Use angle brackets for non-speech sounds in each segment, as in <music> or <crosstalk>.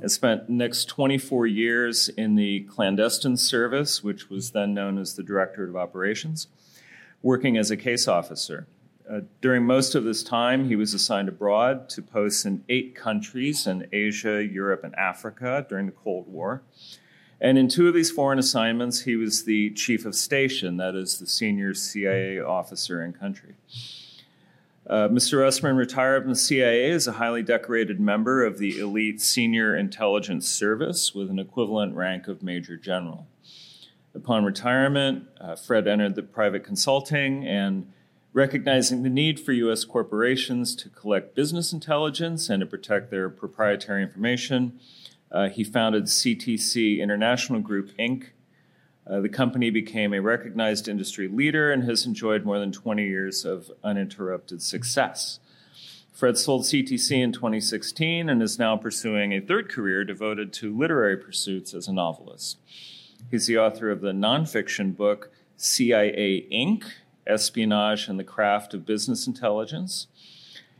and spent next 24 years in the clandestine service, which was then known as the Directorate of Operations, working as a case officer. Uh, during most of this time, he was assigned abroad to posts in eight countries in Asia, Europe, and Africa during the Cold War. And in two of these foreign assignments, he was the chief of station, that is, the senior CIA officer in country. Uh, Mr. Rustmann retired from the CIA as a highly decorated member of the elite Senior Intelligence Service with an equivalent rank of Major General. Upon retirement, uh, Fred entered the private consulting and recognizing the need for U.S. corporations to collect business intelligence and to protect their proprietary information, uh, he founded CTC International Group, Inc. Uh, the company became a recognized industry leader and has enjoyed more than 20 years of uninterrupted success. Fred sold CTC in 2016 and is now pursuing a third career devoted to literary pursuits as a novelist. He's the author of the nonfiction book CIA Inc. Espionage and the Craft of Business Intelligence,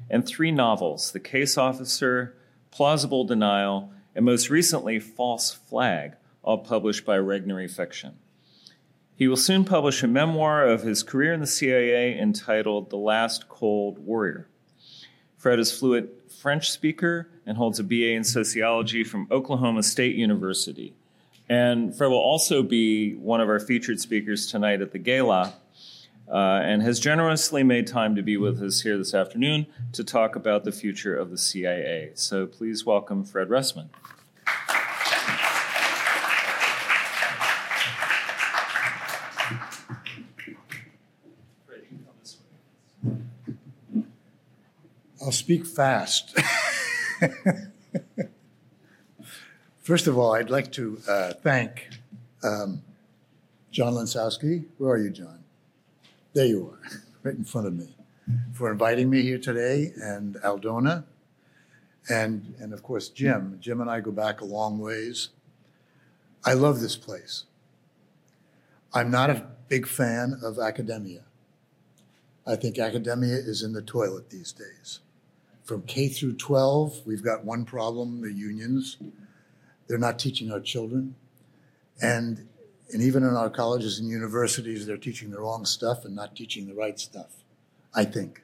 and three novels The Case Officer, Plausible Denial, and most recently, False Flag, all published by Regnery Fiction. He will soon publish a memoir of his career in the CIA entitled The Last Cold Warrior. Fred is fluent French speaker and holds a BA in sociology from Oklahoma State University. And Fred will also be one of our featured speakers tonight at the gala uh, and has generously made time to be with us here this afternoon to talk about the future of the CIA. So please welcome Fred Rustmann. I'll speak fast. <laughs> First of all, I'd like to uh, thank um, John Lenczowski. Where are you, John? There you are, <laughs> right in front of me, for inviting me here today, and Aldona, and, and of course, Jim. Jim and I go back a long ways. I love this place. I'm not a big fan of academia. I think academia is in the toilet these days from K through 12, we've got one problem the unions. They're not teaching our children. And, and even in our colleges and universities, they're teaching the wrong stuff and not teaching the right stuff, I think.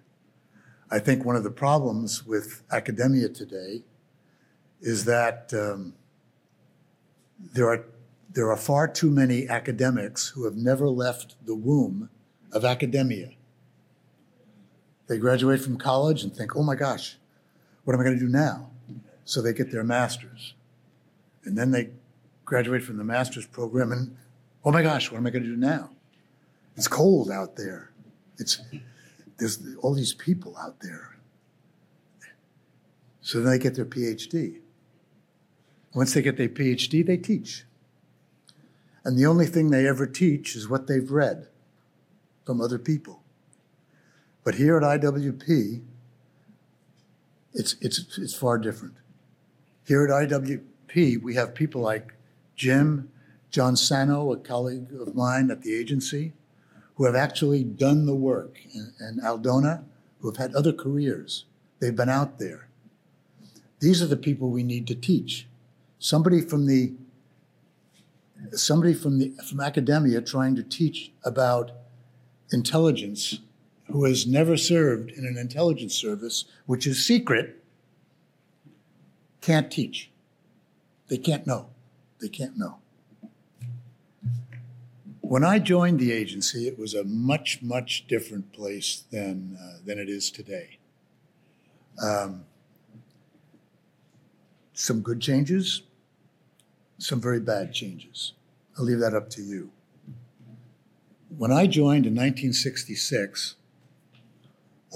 I think one of the problems with academia today is that um, there, are, there are far too many academics who have never left the womb of academia. They graduate from college and think, oh my gosh, what am I going to do now? So they get their master's. And then they graduate from the master's program and, oh my gosh, what am I going to do now? It's cold out there. It's, there's all these people out there. So then they get their PhD. Once they get their PhD, they teach. And the only thing they ever teach is what they've read from other people. But here at IWP, it's, it's, it's far different. Here at IWP, we have people like Jim, John Sano, a colleague of mine at the agency, who have actually done the work, and, and Aldona, who have had other careers. They've been out there. These are the people we need to teach. Somebody from the somebody from the from academia trying to teach about intelligence who has never served in an intelligence service, which is secret, can't teach. They can't know. They can't know. When I joined the agency, it was a much, much different place than, uh, than it is today. Um, some good changes, some very bad changes. I'll leave that up to you. When I joined in 1966,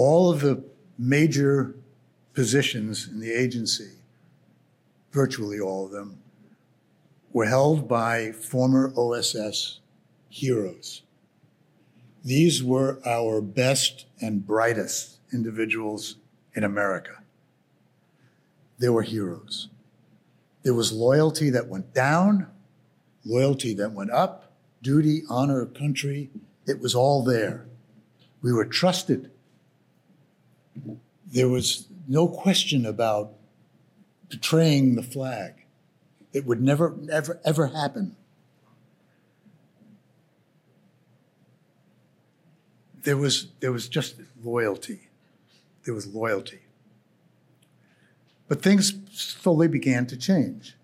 all of the major positions in the agency, virtually all of them, were held by former OSS heroes. These were our best and brightest individuals in America. They were heroes. There was loyalty that went down, loyalty that went up, duty, honor, country. It was all there. We were trusted there was no question about betraying the flag. It would never, ever, ever happen. There was, there was just loyalty. There was loyalty. But things slowly began to change.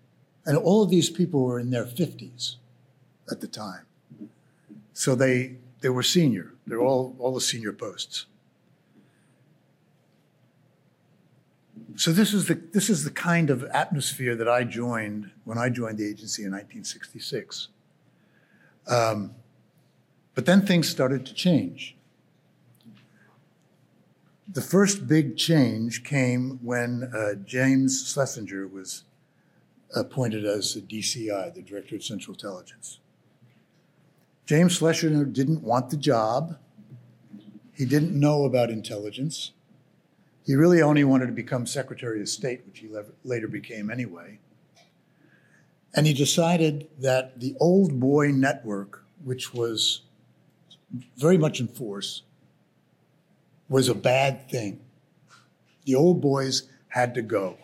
And all of these people were in their 50s at the time. So they, they were senior. They're all, all the senior posts. So this is the this is the kind of atmosphere that I joined when I joined the agency in 1966. Um, but then things started to change. The first big change came when uh, James Schlesinger was appointed as the DCI, the Director of Central Intelligence. James Schlesinger didn't want the job. He didn't know about intelligence. He really only wanted to become Secretary of State, which he later became anyway. And he decided that the old boy network, which was very much in force, was a bad thing. The old boys had to go.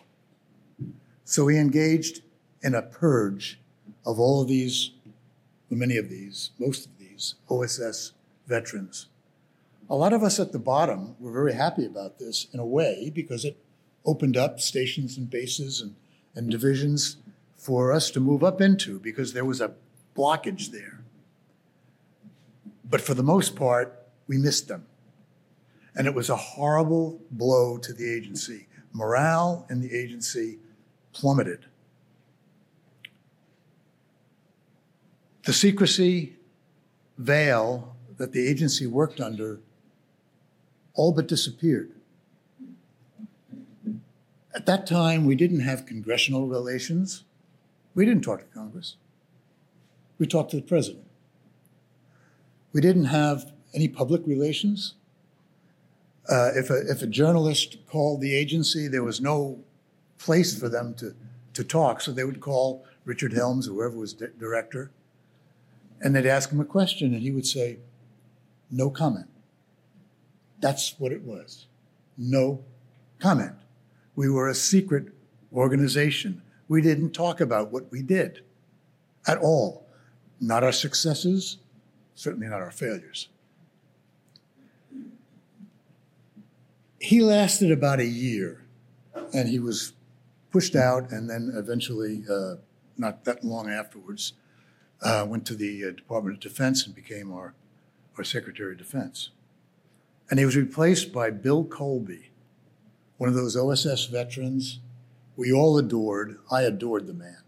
So he engaged in a purge of all of these, many of these, most of these OSS veterans a lot of us at the bottom were very happy about this in a way because it opened up stations and bases and, and divisions for us to move up into because there was a blockage there. But for the most part, we missed them. And it was a horrible blow to the agency. Morale in the agency plummeted. The secrecy veil that the agency worked under all but disappeared. At that time, we didn't have congressional relations. We didn't talk to Congress. We talked to the president. We didn't have any public relations. Uh, if, a, if a journalist called the agency, there was no place for them to, to talk, so they would call Richard Helms, or whoever was di- director, and they'd ask him a question, and he would say, No comment. That's what it was. No comment. We were a secret organization. We didn't talk about what we did at all. Not our successes, certainly not our failures. He lasted about a year and he was pushed out and then eventually, uh, not that long afterwards, uh, went to the uh, Department of Defense and became our, our Secretary of Defense. And he was replaced by Bill Colby, one of those OSS veterans we all adored. I adored the man.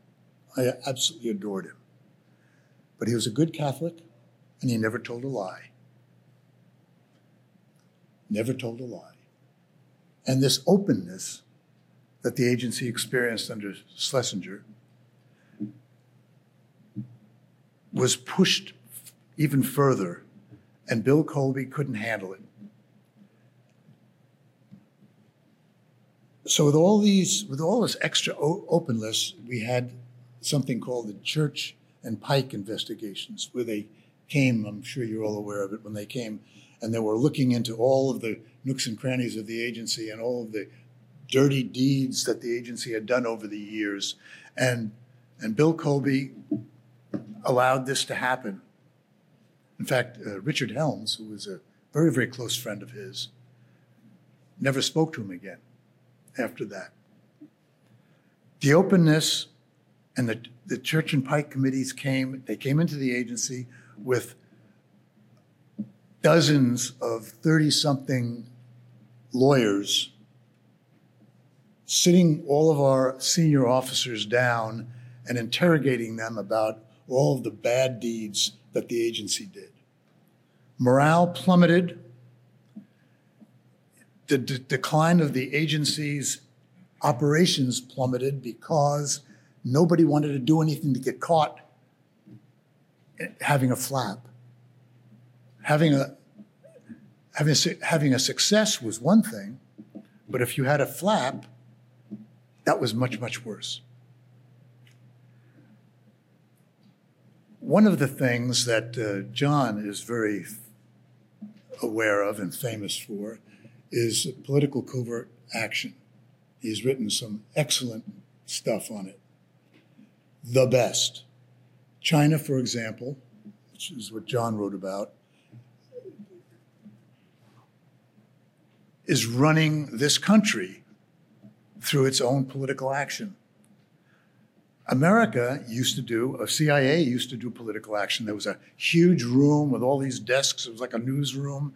I absolutely adored him. But he was a good Catholic and he never told a lie. Never told a lie. And this openness that the agency experienced under Schlesinger was pushed even further, and Bill Colby couldn't handle it. So with all these, with all this extra o- openness, we had something called the Church and Pike investigations, where they came. I'm sure you're all aware of it. When they came, and they were looking into all of the nooks and crannies of the agency and all of the dirty deeds that the agency had done over the years, and and Bill Colby allowed this to happen. In fact, uh, Richard Helms, who was a very very close friend of his, never spoke to him again after that. The openness and the, the church and pike committees came, they came into the agency with dozens of 30 something lawyers sitting all of our senior officers down and interrogating them about all of the bad deeds that the agency did. Morale plummeted the d- decline of the agency's operations plummeted because nobody wanted to do anything to get caught having a flap. Having a having a, having a success was one thing, but if you had a flap, that was much much worse. One of the things that uh, John is very aware of and famous for is political covert action. He's written some excellent stuff on it. the best. China, for example, which is what John wrote about, is running this country through its own political action. America used to do, a CIA used to do political action. There was a huge room with all these desks. It was like a newsroom.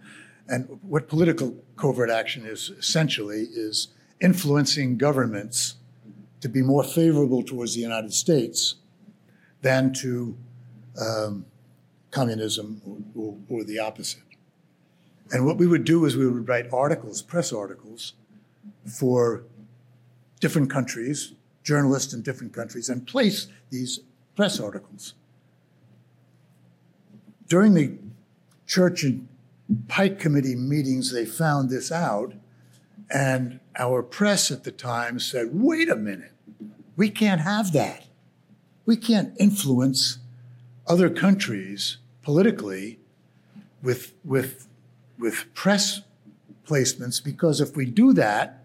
And what political covert action is essentially is influencing governments to be more favorable towards the United States than to um, communism or, or, or the opposite. And what we would do is we would write articles, press articles, for different countries, journalists in different countries, and place these press articles. During the church and Pike Committee meetings, they found this out, and our press at the time said, wait a minute, we can't have that. We can't influence other countries politically with, with with press placements because if we do that,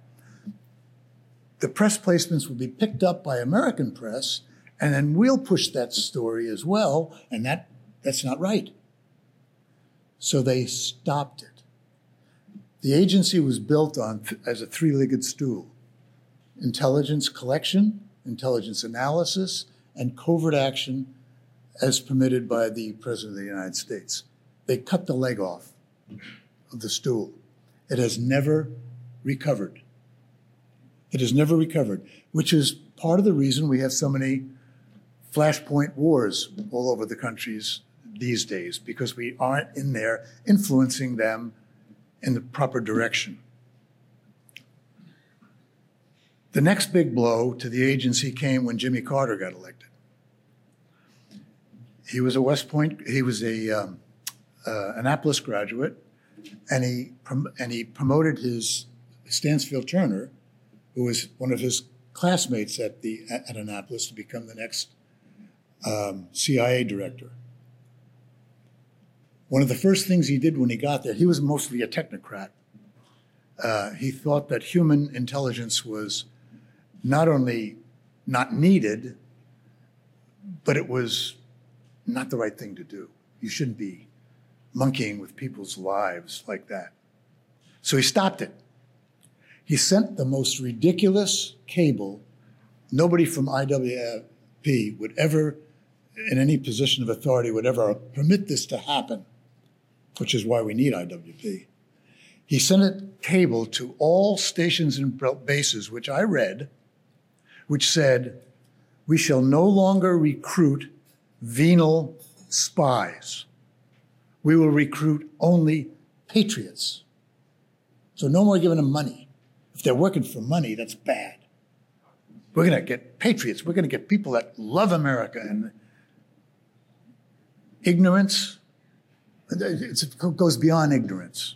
the press placements will be picked up by American press, and then we'll push that story as well, and that, that's not right. So they stopped it. The agency was built on as a three-legged stool: intelligence collection, intelligence analysis, and covert action as permitted by the President of the United States. They cut the leg off of the stool. It has never recovered. It has never recovered, which is part of the reason we have so many flashpoint wars all over the countries these days, because we aren't in there influencing them in the proper direction. The next big blow to the agency came when Jimmy Carter got elected. He was a West Point, he was a um, uh, Annapolis graduate, and he and he promoted his Stansfield Turner, who was one of his classmates at the at Annapolis, to become the next um, CIA director. One of the first things he did when he got there, he was mostly a technocrat. Uh, he thought that human intelligence was not only not needed, but it was not the right thing to do. You shouldn't be monkeying with people's lives like that. So he stopped it. He sent the most ridiculous cable nobody from IWP would ever, in any position of authority, would ever permit this to happen, which is why we need IWP. He sent a cable to all stations and bases, which I read, which said, We shall no longer recruit venal spies we will recruit only patriots. So no more giving them money. If they're working for money, that's bad. We're going to get patriots. We're going to get people that love America and ignorance. It goes beyond ignorance.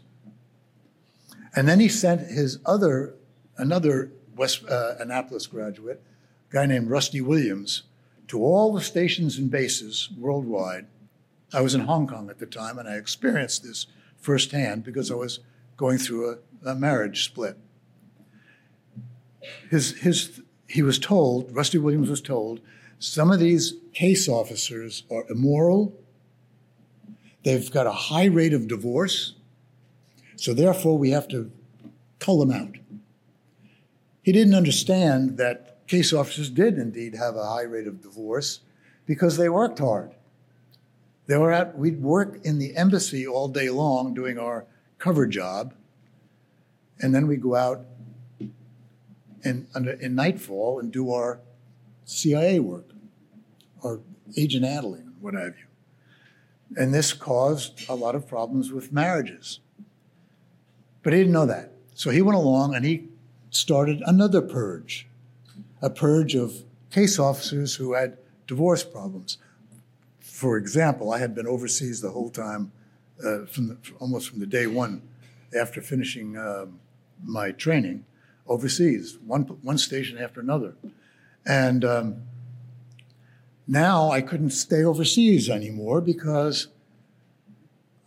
And then he sent his other, another West uh, Annapolis graduate, a guy named Rusty Williams, to all the stations and bases worldwide I was in Hong Kong at the time, and I experienced this firsthand because I was going through a, a marriage split. His, his, he was told, Rusty Williams was told, some of these case officers are immoral, they've got a high rate of divorce, so therefore we have to cull them out. He didn't understand that case officers did indeed have a high rate of divorce because they worked hard. They were at, we'd work in the embassy all day long doing our cover job. And then we go out in, in nightfall and do our CIA work, our agent handling, what have you. And this caused a lot of problems with marriages. But he didn't know that. So he went along and he started another purge, a purge of case officers who had divorce problems for example, I had been overseas the whole time, uh, from the, almost from the day one after finishing uh, my training overseas, one, one station after another. And um, now I couldn't stay overseas anymore because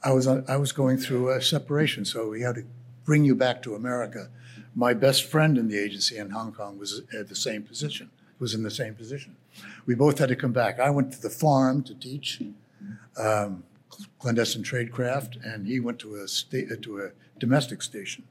I was, I was going through a separation. So we had to bring you back to America. My best friend in the agency in Hong Kong was at the same position, was in the same position. We both had to come back. I went to the farm to teach um, clandestine tradecraft, and he went to a sta- to a domestic station.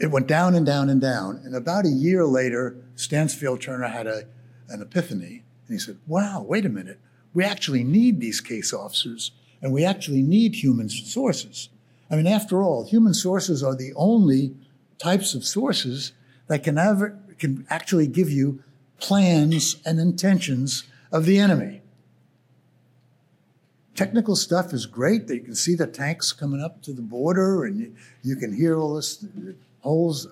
It went down and down and down, and about a year later, Stansfield Turner had a, an epiphany, and he said, "Wow, wait a minute. We actually need these case officers, and we actually need human sources. I mean, after all, human sources are the only types of sources that can ever can actually give you plans and intentions of the enemy. Technical stuff is great. That You can see the tanks coming up to the border, and you, you can hear all this poles,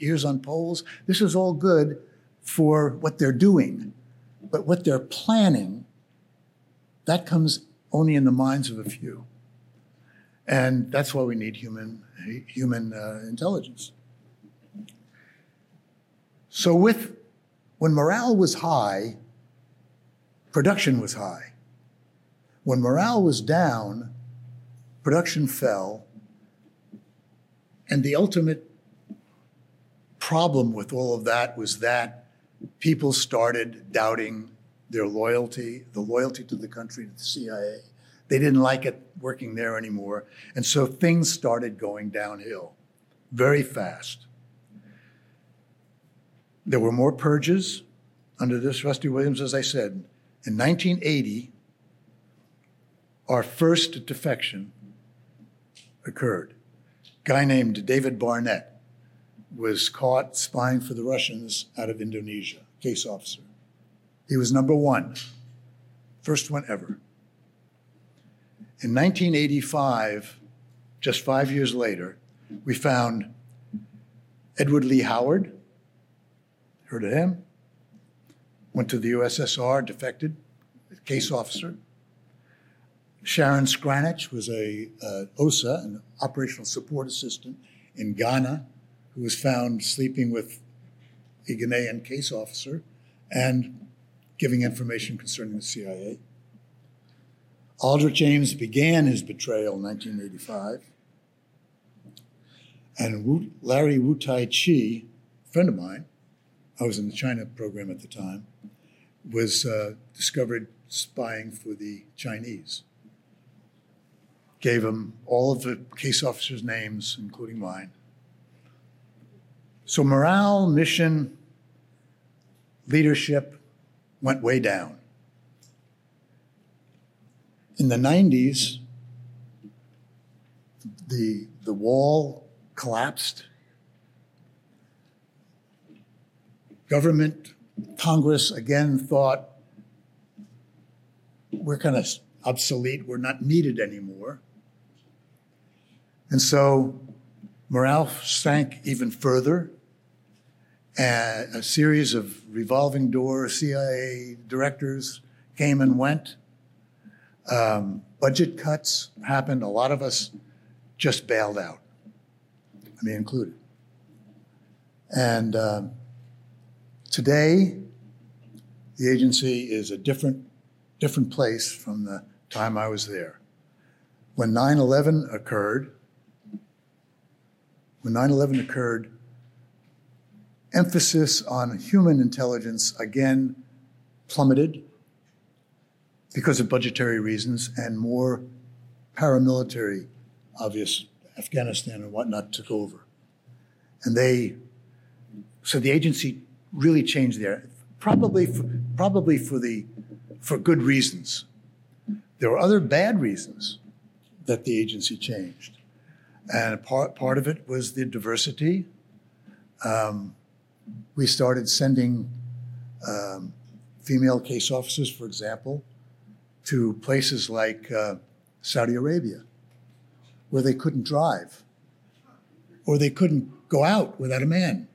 ears on poles. This is all good for what they're doing, but what they're planning, that comes only in the minds of a few, and that's why we need human human uh, intelligence. So with when morale was high, production was high. When morale was down, production fell. And the ultimate problem with all of that was that people started doubting their loyalty, the loyalty to the country, to the CIA. They didn't like it working there anymore. And so things started going downhill very fast. There were more purges under this Rusty Williams, as I said. In 1980, our first defection occurred. A guy named David Barnett was caught spying for the Russians out of Indonesia, case officer. He was number one, first one ever. In 1985, just five years later, we found Edward Lee Howard, Heard of him? Went to the USSR, defected, case officer. Sharon Scranage was a uh, OSA, an operational support assistant in Ghana, who was found sleeping with a Ghanaian case officer and giving information concerning the CIA. Aldrich Ames began his betrayal in 1985. And Larry Wu Tai Chin, a friend of mine, I was in the China program at the time, was uh, discovered spying for the Chinese. Gave him all of the case officers' names, including mine. So morale, mission, leadership went way down. In the 90s, the, the wall collapsed government, Congress again thought we're kind of obsolete, we're not needed anymore. And so morale sank even further. A series of revolving door CIA directors came and went. Um, budget cuts happened. A lot of us just bailed out, me included. And um, Today, the agency is a different, different place from the time I was there. When 9 11 occurred, when 9 11 occurred, emphasis on human intelligence again plummeted because of budgetary reasons, and more paramilitary, obvious Afghanistan and whatnot took over. And they, so the agency really changed there, probably for, probably for the for good reasons. There were other bad reasons that the agency changed, and part part of it was the diversity. Um, we started sending um, female case officers, for example, to places like uh, Saudi Arabia, where they couldn't drive, or they couldn't go out without a man.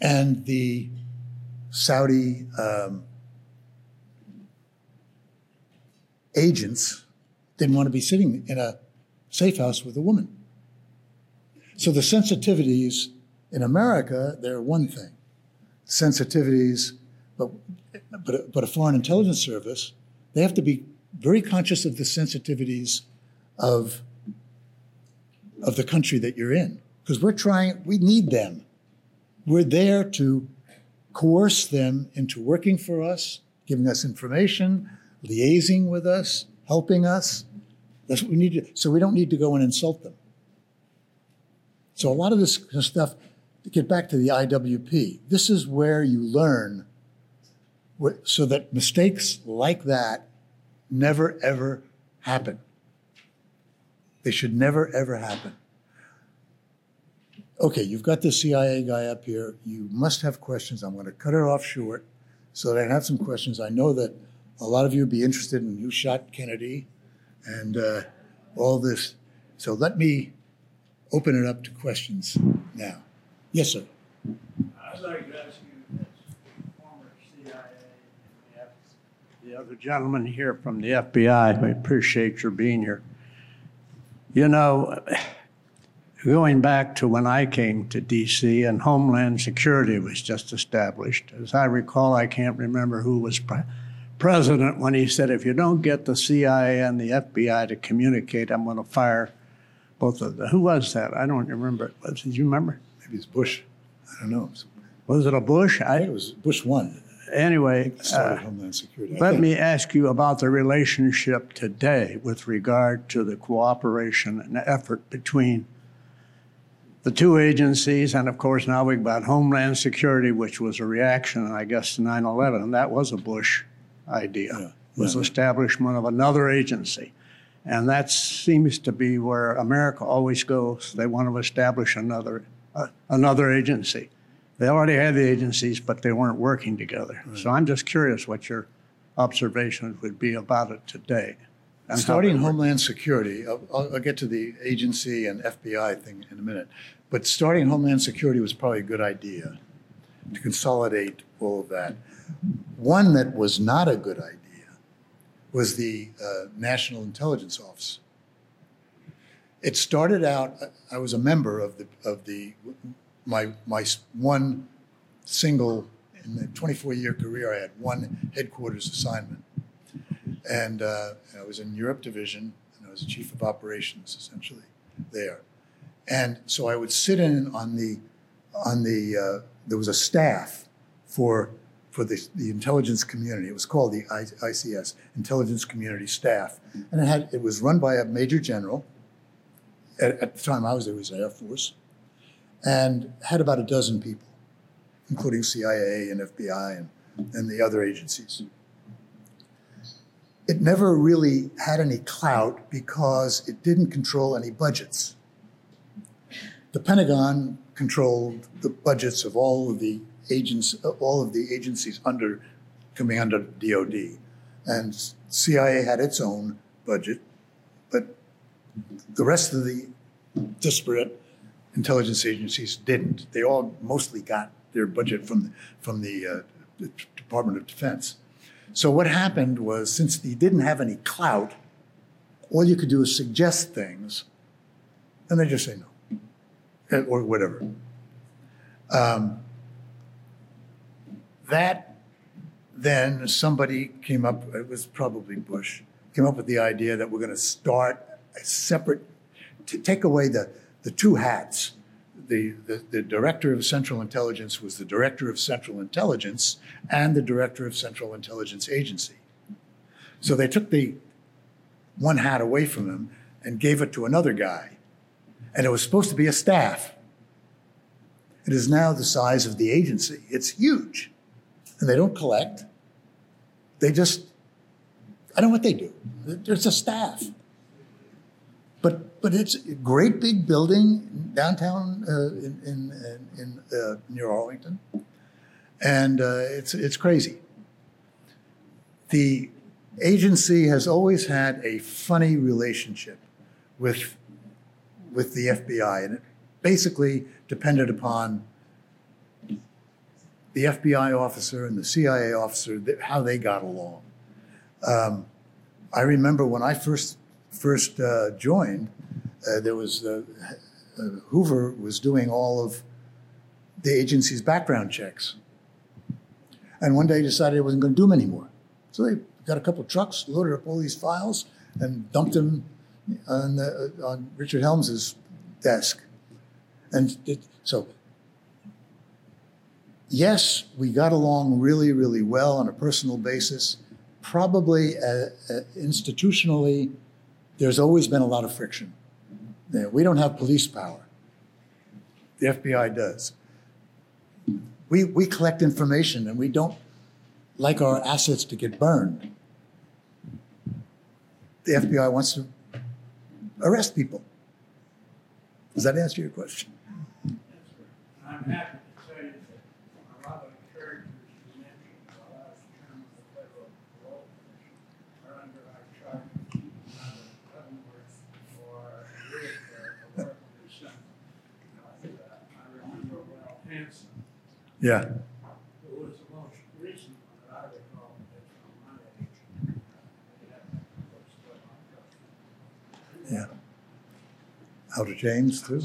And the Saudi um, agents didn't want to be sitting in a safe house with a woman. So the sensitivities in America, they're one thing. Sensitivities, but, but, but a foreign intelligence service, they have to be very conscious of the sensitivities of, of the country that you're in. Because we're trying, we need them. We're there to coerce them into working for us, giving us information, liaising with us, helping us. That's what we need to, so we don't need to go and insult them. So a lot of this stuff, to get back to the IWP, this is where you learn so that mistakes like that never ever happen. They should never ever happen. Okay, you've got the CIA guy up here. You must have questions. I'm going to cut it off short so that I have some questions. I know that a lot of you would be interested in who shot Kennedy and uh, all this. So let me open it up to questions now. Yes, sir. I'd like to ask you, as former CIA and the the other gentleman here from the FBI, we appreciate your being here. You know, going back to when I came to DC and Homeland Security was just established. As I recall, I can't remember who was pre- president when he said, if you don't get the CIA and the FBI to communicate, I'm going to fire both of them. Who was that? I don't remember. Was, did you remember? Maybe it's Bush. I don't know. Was it a Bush? I think it was Bush one. Anyway, Started uh, Homeland Security. Let me ask you about the relationship today with regard to the cooperation and effort between the two agencies, and of course now we've got Homeland Security, which was a reaction, I guess, to 9/11, and that was a Bush idea. Yeah, Was establishment of another agency, and that seems to be where America always goes. They want to establish another uh, another agency. They already had the agencies, but they weren't working together. So I'm just curious what your observations would be about it today. Starting. Homeland Security, I'll I'll get to the agency and FBI thing in a minute, but starting Homeland Security was probably a good idea to consolidate all of that. One that was not a good idea was the uh, National Intelligence Office. It started out, I was a member of the, of the, my, my one single, in the 24 year career, I had one headquarters assignment. And uh, I was in Europe Division, and I was chief of operations essentially there. And so I would sit in on the, on the, uh, there was a staff for, for the, the intelligence community. It was called the ICS, Intelligence Community Staff. And it had, it was run by a major general. At, at the time I was there, it was Air Force. And had about a dozen people, including CIA and FBI and, and the other agencies it never really had any clout because it didn't control any budgets. The Pentagon controlled the budgets of all of the agents, all of the agencies under coming under DoD, and CIA had its own budget, but the rest of the disparate intelligence agencies didn't. They all mostly got their budget from from the, uh, Department of Defense. So what happened was, since he didn't have any clout, all you could do is suggest things, and they just say no, eh, or whatever. Um, that then somebody came up. It was probably Bush came up with the idea that we're going to start a separate to take away the the two hats. The, the, the director of Central Intelligence was the director of Central Intelligence and the director of Central Intelligence Agency. So they took the one hat away from him and gave it to another guy. And it was supposed to be a staff. It is now the size of the agency. It's huge. And they don't collect. They just, I don't know what they do. There's a staff. But, but it's a great big building downtown uh, in, in, in uh, near Arlington. And uh, it's, it's crazy. The agency has always had a funny relationship with, with the FBI, and it basically depended upon the FBI officer and the CIA officer, how they got along. Um, I remember when I first first uh, joined, uh, there was uh, Hoover was doing all of the agency's background checks, and one day he decided he wasn't going to do them anymore. So they got a couple of trucks, loaded up all these files, and dumped them on, the, on Richard Helms's desk. And it, so yes, we got along really, really well on a personal basis. Probably uh, uh, institutionally, there's always been a lot of friction. We don't have police power. The FBI does. We, we collect information and we don't like our assets to get burned. The FBI wants to arrest people. Does that answer your question? I'm happy to tell you that a lot of the characters you mentioned while I was chairman of the Federal Parole Commission are under our charge of keeping out of Leavenworth or Rick or wherever they sent them. Uh, I remember Ralph Hanson, Yeah. Yeah. Outer James, too?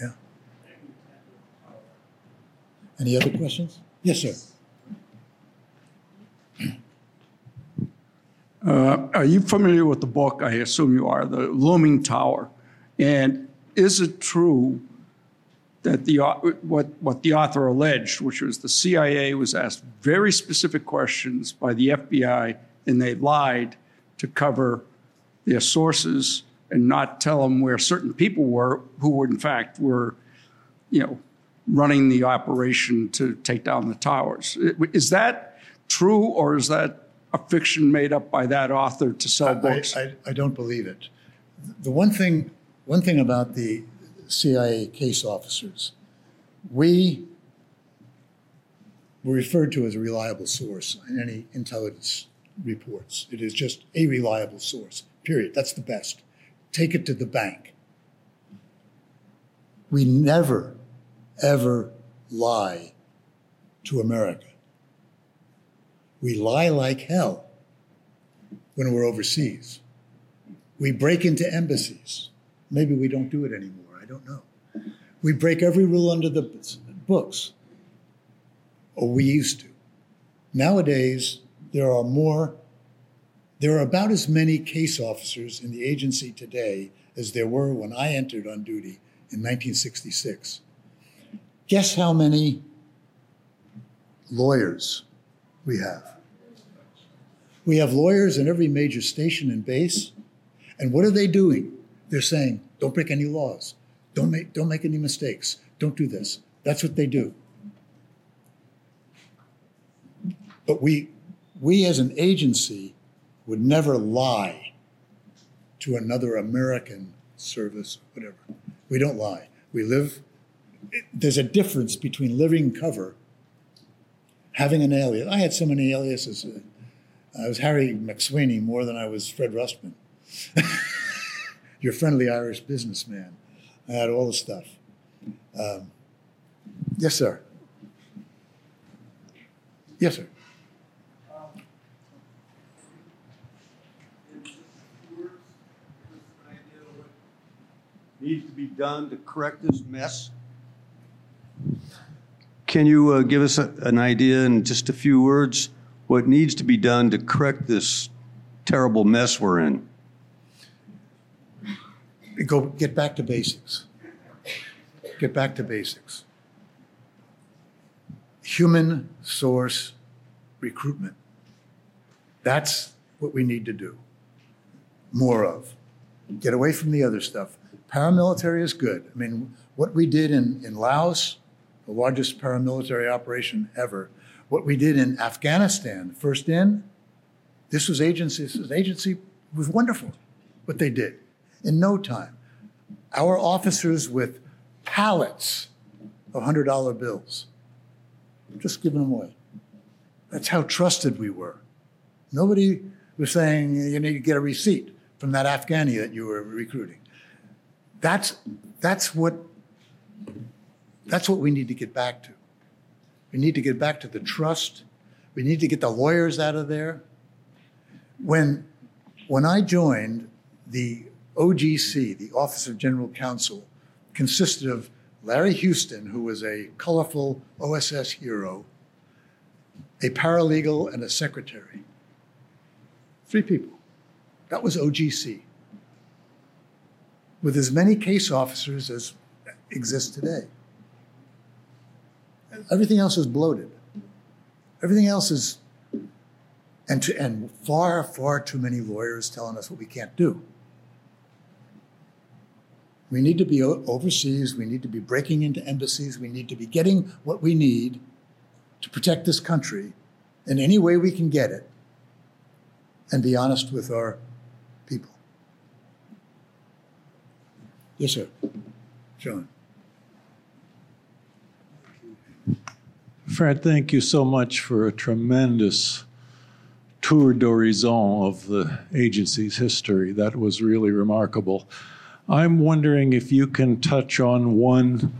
Yeah. Any other questions? Yes, sir. Uh, Are you familiar with the book? I assume you are, The Looming Tower. And is it true that the, uh, what, what the author alleged, which was the CIA was asked very specific questions by the FBI, and they lied to cover their sources and not tell them where certain people were, who were in fact were, you know, running the operation to take down the towers. Is that true, or is that a fiction made up by that author to sell I, books? I, I don't believe it. The one thing, one thing about the CIA case officers, we were referred to as a reliable source in any intelligence reports. It is just a reliable source, period. That's the best. Take it to the bank. We never, ever lie to America. We lie like hell when we're overseas. We break into embassies. Maybe we don't do it anymore. I don't know. We break every rule under the books, or we used to. Nowadays, there are more, there are about as many case officers in the agency today as there were when I entered on duty in 1966. Guess how many lawyers we have? We have lawyers in every major station and base. And what are they doing? They're saying, don't break any laws. Don't make, don't make any mistakes. Don't do this. That's what they do. But we, we as an agency would never lie to another American service, whatever. We don't lie. We live, there's a difference between living cover, having an alias. I had so many aliases. Uh, I was Harry McSweeney more than I was Fred Rustmann. <laughs> Your friendly Irish businessman. I had all the stuff. Um, yes, sir. Yes, sir. needs to be done to correct this mess? Can you uh, give us a- an idea in just a few words, what needs to be done to correct this terrible mess we're in? Go get back to basics. Get back to basics. Human source recruitment. That's what we need to do. More of. Get away from the other stuff. Paramilitary is good. I mean, what we did in, in Laos, the largest paramilitary operation ever, what we did in Afghanistan, first in, this was agency, this was agency was wonderful what they did in no time. Our officers with pallets of $100 bills, just giving them away. That's how trusted we were. Nobody was saying you need to get a receipt from that Afghani that you were recruiting. That's, that's, what, that's what we need to get back to. We need to get back to the trust. We need to get the lawyers out of there. When, when I joined, the OGC, the Office of General Counsel, consisted of Larry Houston, who was a colorful OSS hero, a paralegal, and a secretary. Three people. That was OGC. With as many case officers as exist today. Everything else is bloated. Everything else is, and, to, and far, far too many lawyers telling us what we can't do. We need to be overseas. We need to be breaking into embassies. We need to be getting what we need to protect this country in any way we can get it and be honest with our people. Yes, sir. John. Fred, thank you so much for a tremendous tour d'horizon of the agency's history. That was really remarkable. I'm wondering if you can touch on one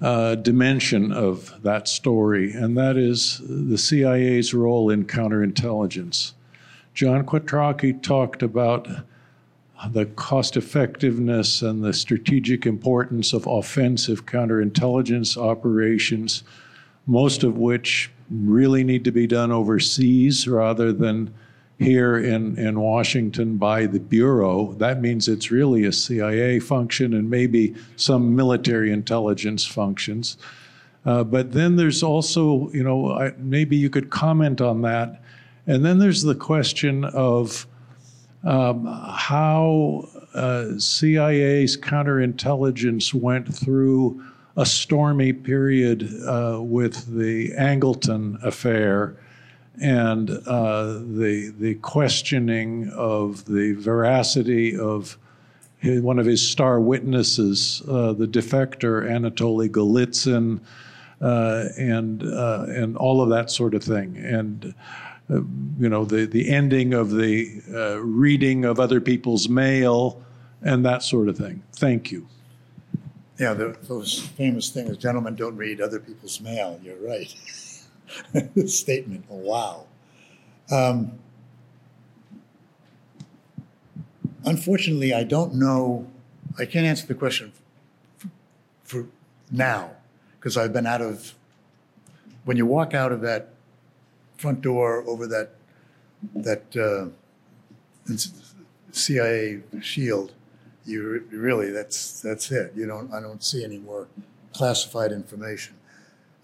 uh, dimension of that story, and that is the CIA's role in counterintelligence. John Quattrocki talked about the cost effectiveness and the strategic importance of offensive counterintelligence operations most of which really need to be done overseas rather than here in, in Washington by the Bureau. That means it's really a CIA function and maybe some military intelligence functions. Uh, but then there's also, you know, I, maybe you could comment on that. And then there's the question of um, how uh, CIA's counterintelligence went through a stormy period uh, with the Angleton affair and uh, the the questioning of the veracity of his, one of his star witnesses, uh, the defector Anatoly Golitsyn, uh, and uh, and all of that sort of thing, and. uh, you know the the ending of the uh, reading of other people's mail and that sort of thing. Thank you. Yeah, the, those famous things, gentlemen don't read other people's mail. You're right. <laughs> <laughs> Statement. Oh, wow. Um, unfortunately, I don't know. I can't answer the question for, for now because I've been out of. When you walk out of that front door over that that uh, CIA shield, you re- really that's that's it. You don't I don't see any more classified information.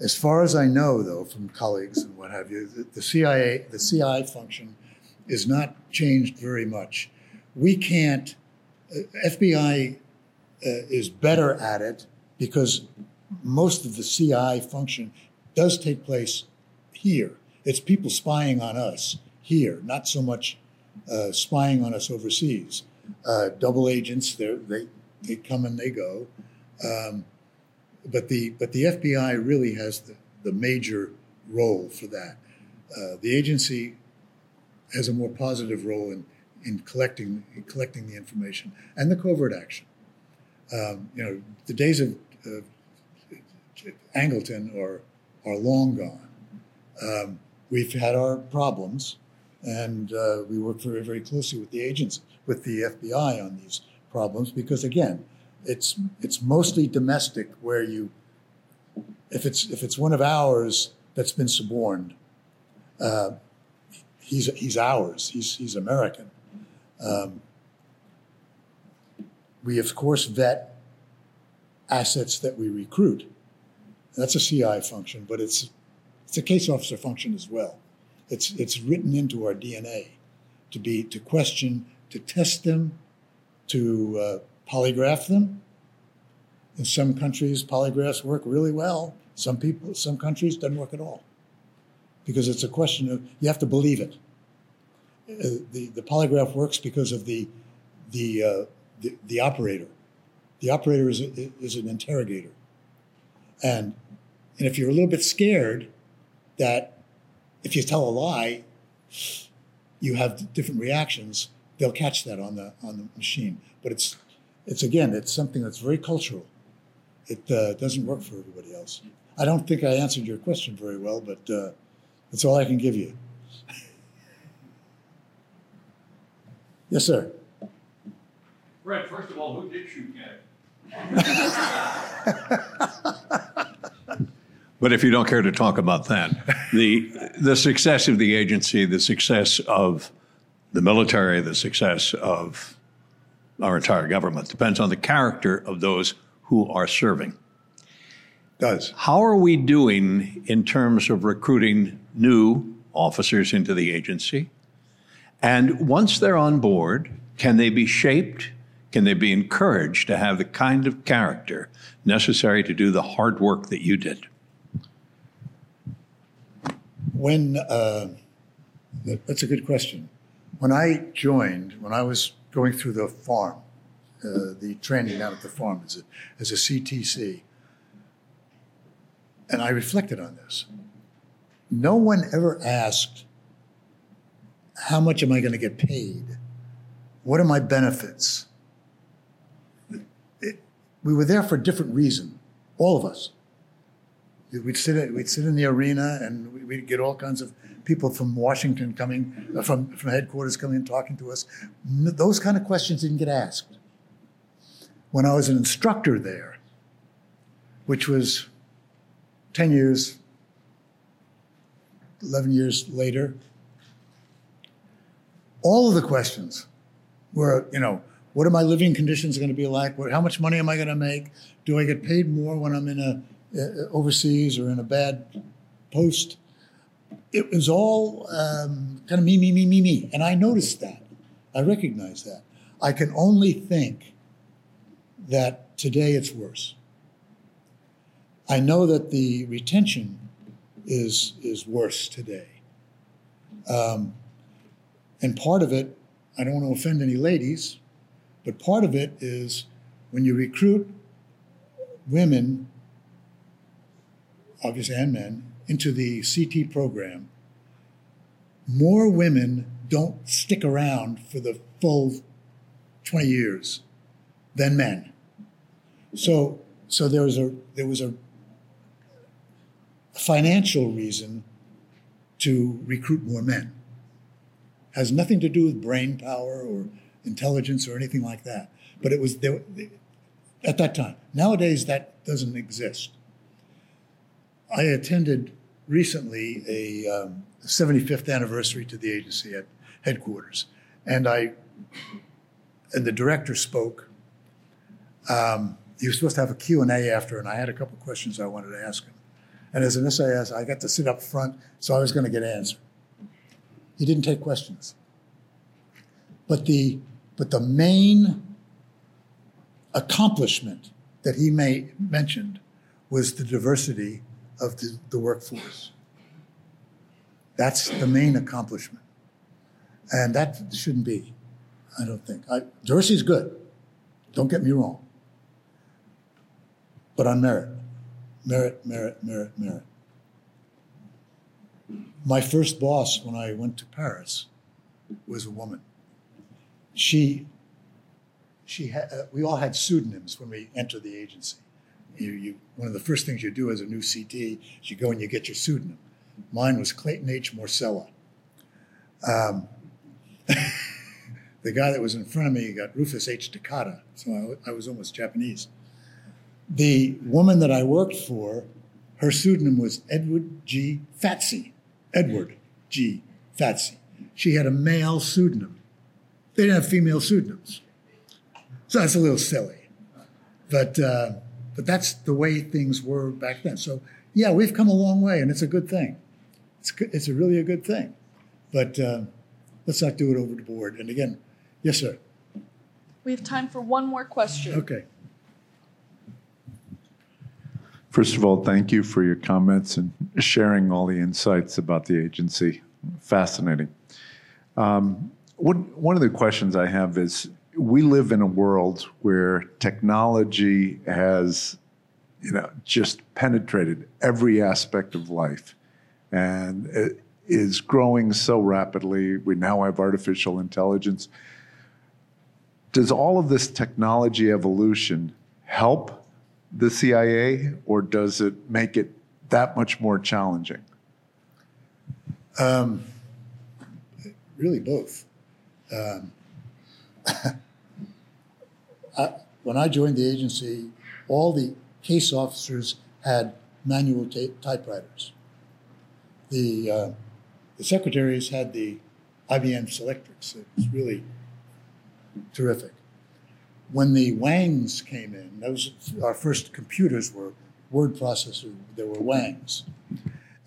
As far as I know, though, from colleagues and what have you, the, the CIA the CI function is not changed very much. We can't. Uh, FBI uh, is better at it because most of the CI function does take place here. It's people spying on us here, not so much uh, spying on us overseas uh, double agents. They they come and they go, um, but the but the FBI really has the, the major role for that. Uh, the agency has a more positive role in in collecting in collecting the information and the covert action. Um, you know, the days of, of Angleton are are long gone. Um, we've had our problems, and uh, we work very very closely with the agents with the FBI on these problems because again, it's it's mostly domestic where you if it's if it's one of ours that's been suborned, uh, he's he's ours. He's he's American. Um, we of course vet assets that we recruit. That's a CI function, but it's it's a case officer function as well. It's it's written into our DNA to be to question to test them, to uh, polygraph them. In some countries, polygraphs work really well. Some people, some countries, doesn't work at all, because it's a question of you have to believe it. Uh, the the polygraph works because of the the uh, the, the operator. The operator is a, is an interrogator, and and if you're a little bit scared that if you tell a lie, you have different reactions they'll catch that on the on the machine. But it's it's again, it's something that's very cultural. It uh, doesn't work for everybody else. I don't think I answered your question very well, but uh, that's all I can give you. <laughs> yes, sir. Fred, first of all, who did shoot Kennedy? <laughs> But if you don't care to talk about that, the the success of the agency, the success of the military, the success of our entire government depends on the character of those who are serving. Does. How are we doing in terms of recruiting new officers into the agency? And once they're on board, can they be shaped? Can they be encouraged to have the kind of character necessary to do the hard work that you did? When, uh, that's a good question. When I joined, when I was going through the farm, uh, the training down at the farm as a, as a CTC, and I reflected on this, no one ever asked, how much am I going to get paid? What are my benefits? It- we were there for a different reason, all of us. We'd sit, we'd sit in the arena and we'd get all kinds of people from Washington coming, uh, from, from headquarters coming and talking to us. Those kind of questions didn't get asked. When I was an instructor there, which was 10 years, 11 years later, all of the questions were, you know, what are my living conditions going to be like? How much money am I going to make? Do I get paid more when I'm in a uh, overseas or in a bad post? It was all um, kind of me, me, me, me, me, and I noticed that. I recognized that. I can only think that today it's worse. I know that the retention is is worse today. Um, and part of it, I don't want to offend any ladies, but part of it is when you recruit women, obviously and men, into the CT program, more women don't stick around for the full 20 years than men. So, so there was a there was a financial reason to recruit more men has nothing to do with brain power or intelligence or anything like that. But it was there at that time. Nowadays, that doesn't exist. I attended recently a um, 75th anniversary to the agency at headquarters, and I and the director spoke. Um, he was supposed to have a Q and A after, and I had a couple questions I wanted to ask him. And as an SIS, I got to sit up front, so I was going to get answered. He didn't take questions. But the but the main accomplishment that he may, mentioned was the diversity of the, the workforce. That's the main accomplishment. And that shouldn't be, I don't think. I, is good. Don't get me wrong. But on merit. Merit, merit, merit, merit. My first boss when I went to Paris was a woman. She, she had, uh, we all had pseudonyms when we entered the agency. You, you, one of the first things you do as a new CT is you go and you get your pseudonym. Mine was Clayton H. Morcella. Um, <laughs> the guy that was in front of me got Rufus H. Takata, so I, I was almost Japanese. The woman that I worked for, her pseudonym was Edward G. Fatsy. Edward G. Fatsy. She had a male pseudonym. They didn't have female pseudonyms. So that's a little silly. But, uh, but that's the way things were back then. So, yeah, we've come a long way, and it's a good thing. It's, it's a really a good thing. But uh, let's not do it over the board. And again, yes, sir. We have time for one more question. Okay. First of all, thank you for your comments and sharing all the insights about the agency. Fascinating. Um, one, one of the questions I have is we live in a world where technology has, you know, just penetrated every aspect of life and it is growing so rapidly. We now have artificial intelligence. Does all of this technology evolution help the CIA, or does it make it that much more challenging? Um, really, both. Um, <laughs> I, when I joined the agency, all the case officers had manual typewriters. The, uh, the secretaries had the IBM Selectrics. It was really terrific. When the Wangs came in, those our first computers were word processors. There were Wangs,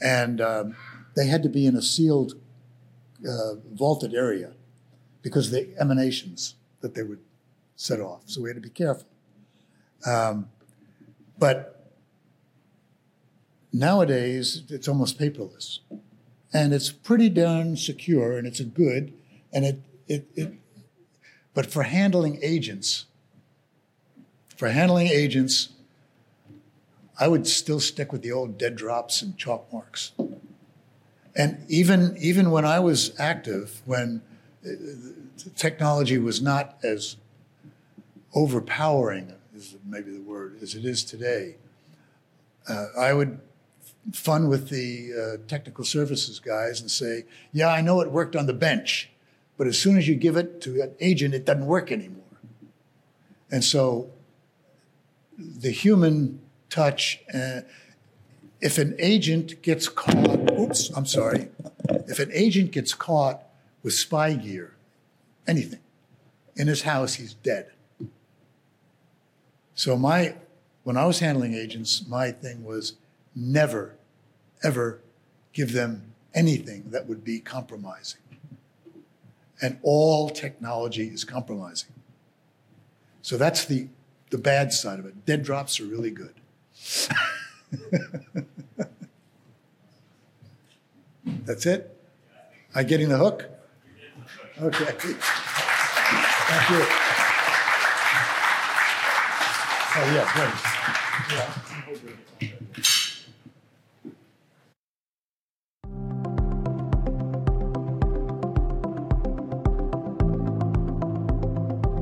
and um, they had to be in a sealed, uh, vaulted area because the emanations that they would set off. So we had to be careful. Um, but nowadays, it's almost paperless, and it's pretty darn secure, and it's a good, and it it, it but for handling agents, for handling agents, I would still stick with the old dead drops and chalk marks. And even even when I was active, when uh, technology was not as overpowering, is maybe the word, as it is today, uh, I would fun with the uh, technical services guys and say, "Yeah, I know it worked on the bench, but as soon as you give it to an agent, it doesn't work anymore." And so, the human touch. Uh, if an agent gets caught, oops, I'm sorry. If an agent gets caught with spy gear, anything, in his house, he's dead. So my, when I was handling agents, my thing was never, ever give them anything that would be compromising. And all technology is compromising. So that's the, the bad side of it. Dead drops are really good. <laughs> That's it? I getting the hook? Okay. Thank you. Oh, yeah, great. Yeah.